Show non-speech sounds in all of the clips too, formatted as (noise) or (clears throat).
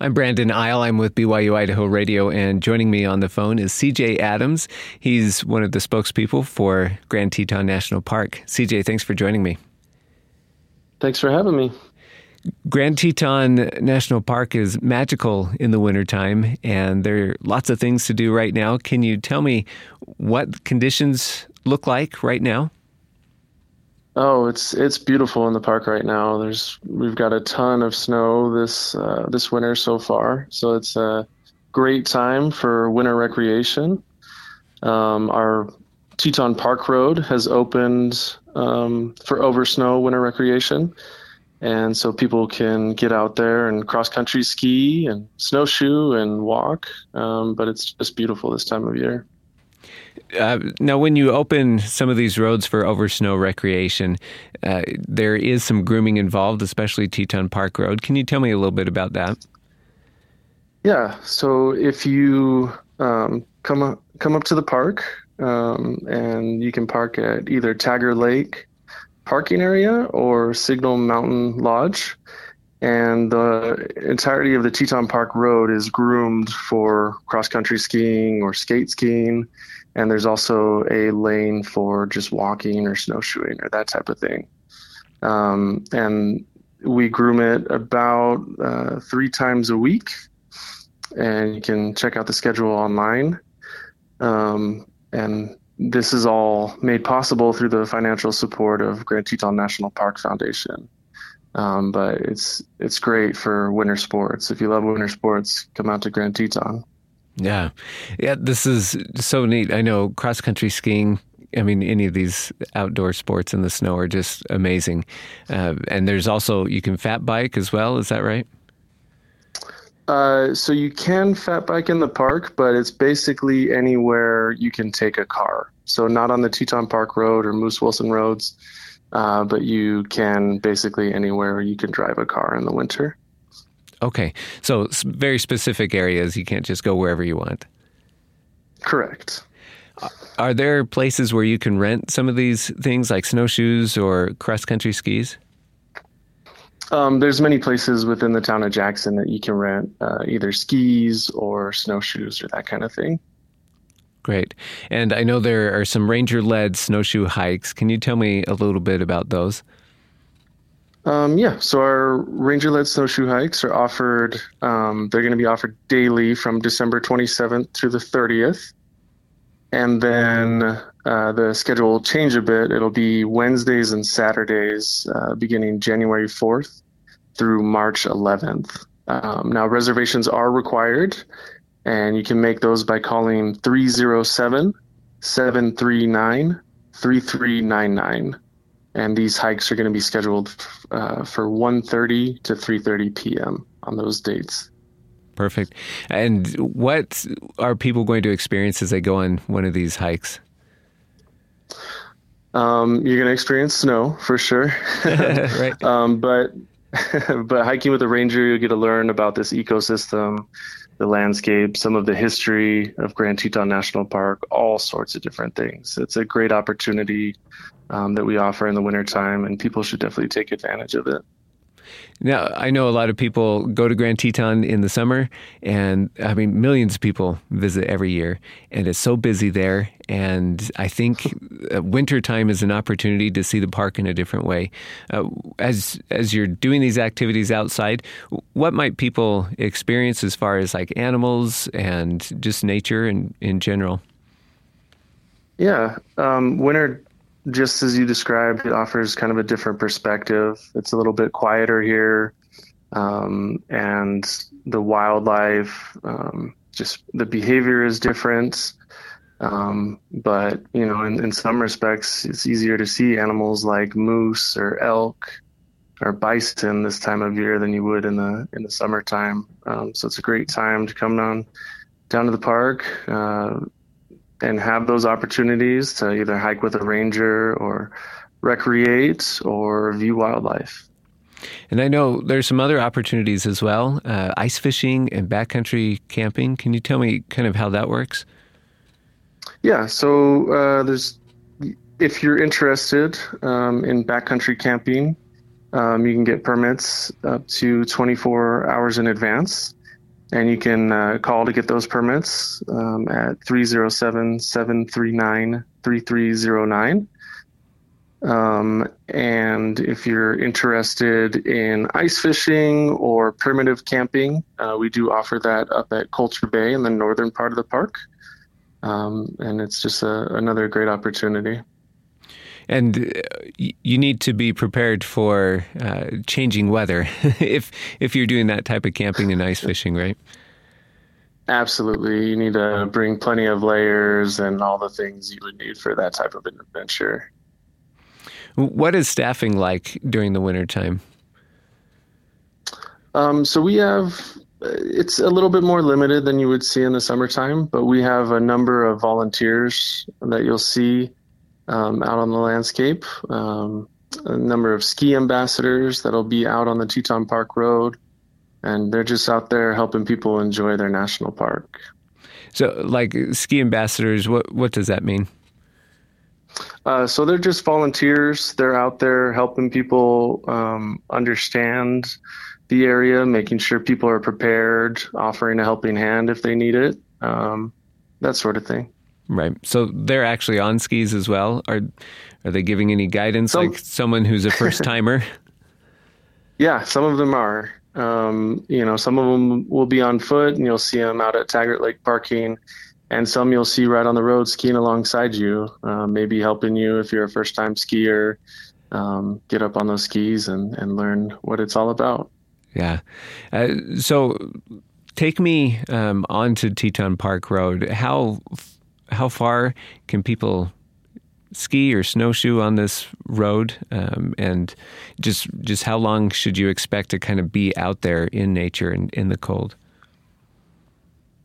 I'm Brandon Isle. I'm with BYU Idaho Radio, and joining me on the phone is CJ Adams. He's one of the spokespeople for Grand Teton National Park. CJ, thanks for joining me. Thanks for having me. Grand Teton National Park is magical in the wintertime, and there are lots of things to do right now. Can you tell me what conditions look like right now? Oh, it's it's beautiful in the park right now. There's we've got a ton of snow this uh, this winter so far, so it's a great time for winter recreation. Um, our Teton Park Road has opened um, for over snow winter recreation, and so people can get out there and cross country ski and snowshoe and walk. Um, but it's just beautiful this time of year. Uh, now, when you open some of these roads for over snow recreation, uh, there is some grooming involved, especially Teton Park Road. Can you tell me a little bit about that? Yeah. So if you um, come up, come up to the park, um, and you can park at either Taggart Lake parking area or Signal Mountain Lodge. And the entirety of the Teton Park Road is groomed for cross country skiing or skate skiing and there's also a lane for just walking or snowshoeing or that type of thing. Um, and we groom it about uh, three times a week, and you can check out the schedule online. Um, and this is all made possible through the financial support of Grand Teton National Park Foundation. Um, but it's it's great for winter sports. If you love winter sports, come out to Grand Teton. Yeah. Yeah, this is so neat. I know cross country skiing, I mean, any of these outdoor sports in the snow are just amazing. Uh, and there's also, you can fat bike as well. Is that right? Uh, so you can fat bike in the park, but it's basically anywhere you can take a car. So not on the Teton Park Road or Moose Wilson roads, uh, but you can basically anywhere you can drive a car in the winter. Okay. So very specific areas. You can't just go wherever you want. Correct. Are there places where you can rent some of these things like snowshoes or cross country skis? Um, there's many places within the town of Jackson that you can rent uh, either skis or snowshoes or that kind of thing. Great. And I know there are some ranger led snowshoe hikes. Can you tell me a little bit about those? Um, yeah, so our ranger led snowshoe hikes are offered, um, they're going to be offered daily from December 27th through the 30th. And then uh, the schedule will change a bit. It'll be Wednesdays and Saturdays uh, beginning January 4th through March 11th. Um, now, reservations are required, and you can make those by calling 307 739 3399 and these hikes are going to be scheduled uh, for 1.30 to 3.30 p.m. on those dates. Perfect. And what are people going to experience as they go on one of these hikes? Um, you're going to experience snow for sure. (laughs) (laughs) right. Um, but (laughs) but hiking with a ranger, you'll get to learn about this ecosystem, the landscape, some of the history of Grand Teton National Park, all sorts of different things. It's a great opportunity um, that we offer in the wintertime, and people should definitely take advantage of it. Now, I know a lot of people go to Grand Teton in the summer, and I mean, millions of people visit every year, and it's so busy there. And I think uh, wintertime is an opportunity to see the park in a different way. Uh, as as you're doing these activities outside, what might people experience as far as like animals and just nature and in general? Yeah, um, winter just as you described, it offers kind of a different perspective. It's a little bit quieter here, um, and the wildlife, um, just the behavior is different. Um, but you know, in, in some respects, it's easier to see animals like moose or elk or bison this time of year than you would in the in the summertime. Um, so it's a great time to come down down to the park, uh, and have those opportunities to either hike with a ranger or recreate or view wildlife. And I know there's some other opportunities as well uh, ice fishing and backcountry camping. Can you tell me kind of how that works? Yeah, so uh, there's if you're interested um, in backcountry camping, um, you can get permits up to 24 hours in advance. And you can uh, call to get those permits um, at 307 739 3309. Um, and if you're interested in ice fishing or primitive camping, uh, we do offer that up at Colter Bay in the northern part of the park. Um, and it's just a, another great opportunity. And uh, you need to be prepared for uh, changing weather (laughs) if if you're doing that type of camping and ice fishing, right? Absolutely, you need to bring plenty of layers and all the things you would need for that type of adventure. What is staffing like during the wintertime? Um, so we have it's a little bit more limited than you would see in the summertime, but we have a number of volunteers that you'll see um, out on the landscape. Um, a number of ski ambassadors that'll be out on the Teton Park Road, and they're just out there helping people enjoy their national park. So, like ski ambassadors, what what does that mean? Uh, so they're just volunteers. They're out there helping people um, understand the area, making sure people are prepared, offering a helping hand if they need it, um, that sort of thing. Right. So they're actually on skis as well. Are are they giving any guidance, some, like someone who's a first timer? (laughs) yeah, some of them are. Um, you know, some of them will be on foot, and you'll see them out at Taggart Lake parking and some you'll see right on the road skiing alongside you, uh, maybe helping you if you're a first time skier, um, get up on those skis and, and learn what it's all about. Yeah. Uh, so take me um, onto Teton Park Road. How, how far can people ski or snowshoe on this road? Um, and just, just how long should you expect to kind of be out there in nature and in the cold?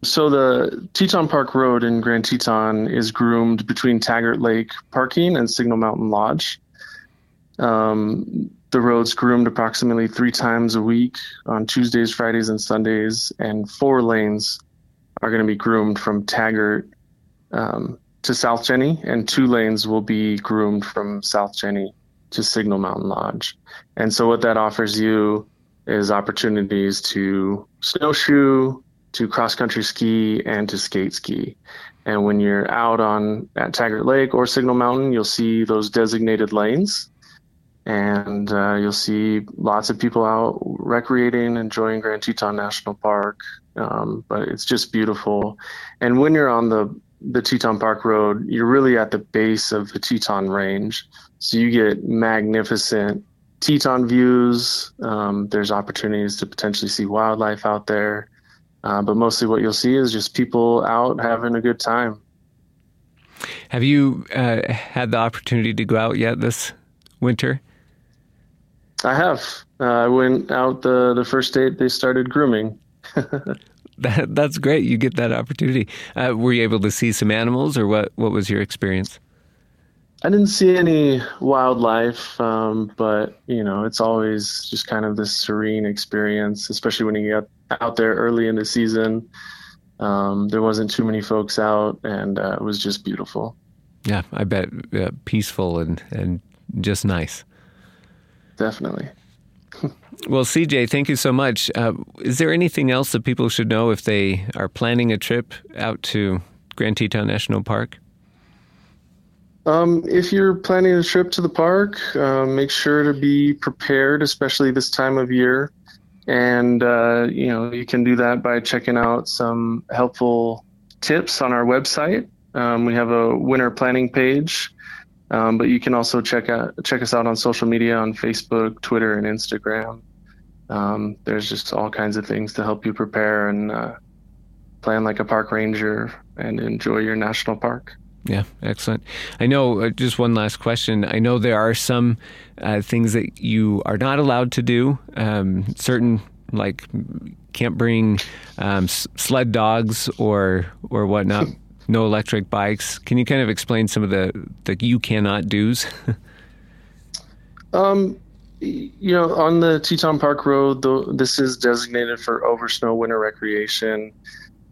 So the Teton Park Road in Grand Teton is groomed between Taggart Lake Parking and Signal Mountain Lodge. Um, the road's groomed approximately three times a week on Tuesdays, Fridays, and Sundays, and four lanes are going to be groomed from Taggart um, to South Jenny, and two lanes will be groomed from South Jenny to Signal Mountain Lodge. And so, what that offers you is opportunities to snowshoe, to cross country ski and to skate ski. And when you're out on at Taggart Lake or Signal Mountain, you'll see those designated lanes, and uh, you'll see lots of people out recreating, enjoying Grand Teton National Park. Um, but it's just beautiful. And when you're on the the Teton Park Road, you're really at the base of the Teton Range, so you get magnificent Teton views. Um, there's opportunities to potentially see wildlife out there. Uh, but mostly what you'll see is just people out having a good time. Have you uh, had the opportunity to go out yet this winter? I have. Uh, I went out the, the first date they started grooming. (laughs) that, that's great. You get that opportunity. Uh, were you able to see some animals, or what? What was your experience? I didn't see any wildlife, um, but you know, it's always just kind of this serene experience, especially when you get out there early in the season. Um, there wasn't too many folks out, and uh, it was just beautiful. Yeah, I bet uh, peaceful and and just nice. Definitely. (laughs) well, CJ, thank you so much. Uh, is there anything else that people should know if they are planning a trip out to Grand Teton National Park? Um, if you're planning a trip to the park, uh, make sure to be prepared, especially this time of year. And uh, you know you can do that by checking out some helpful tips on our website. Um, we have a winter planning page, um, but you can also check out check us out on social media on Facebook, Twitter, and Instagram. Um, there's just all kinds of things to help you prepare and uh, plan like a park ranger and enjoy your national park. Yeah, excellent. I know, uh, just one last question. I know there are some uh, things that you are not allowed to do. Um, certain, like, can't bring um, sled dogs or or whatnot. No electric bikes. Can you kind of explain some of the the you cannot do's? (laughs) um, you know, on the Teton Park Road, the, this is designated for over snow winter recreation.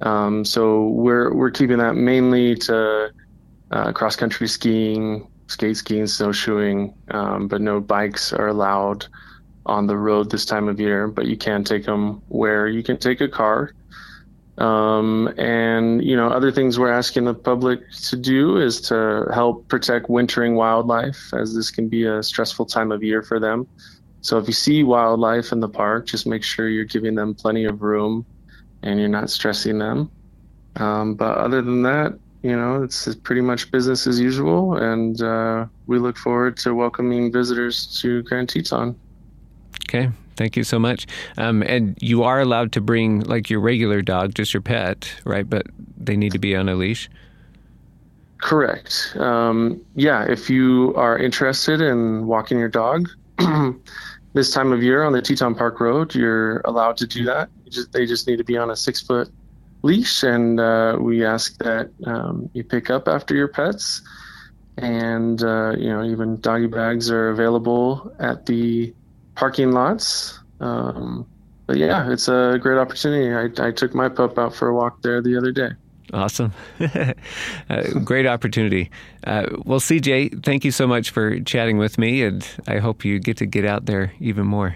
Um, so we're we're keeping that mainly to uh, cross country skiing, skate skiing, snowshoeing, um, but no bikes are allowed on the road this time of year, but you can take them where you can take a car. Um, and you know, other things we're asking the public to do is to help protect wintering wildlife, as this can be a stressful time of year for them. So if you see wildlife in the park, just make sure you're giving them plenty of room and you're not stressing them. Um, but other than that, you know, it's pretty much business as usual, and uh, we look forward to welcoming visitors to Grand Teton. Okay, thank you so much. Um, and you are allowed to bring like your regular dog, just your pet, right? But they need to be on a leash. Correct. Um, yeah, if you are interested in walking your dog (clears throat) this time of year on the Teton Park Road, you're allowed to do that. Just, they just need to be on a six foot leash, and uh, we ask that um, you pick up after your pets. And uh, you know, even doggy bags are available at the parking lots. Um, but yeah, it's a great opportunity. I, I took my pup out for a walk there the other day. Awesome. (laughs) uh, great opportunity. Uh, well, CJ, thank you so much for chatting with me, and I hope you get to get out there even more.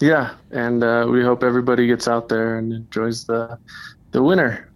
Yeah, and uh, we hope everybody gets out there and enjoys the the winter.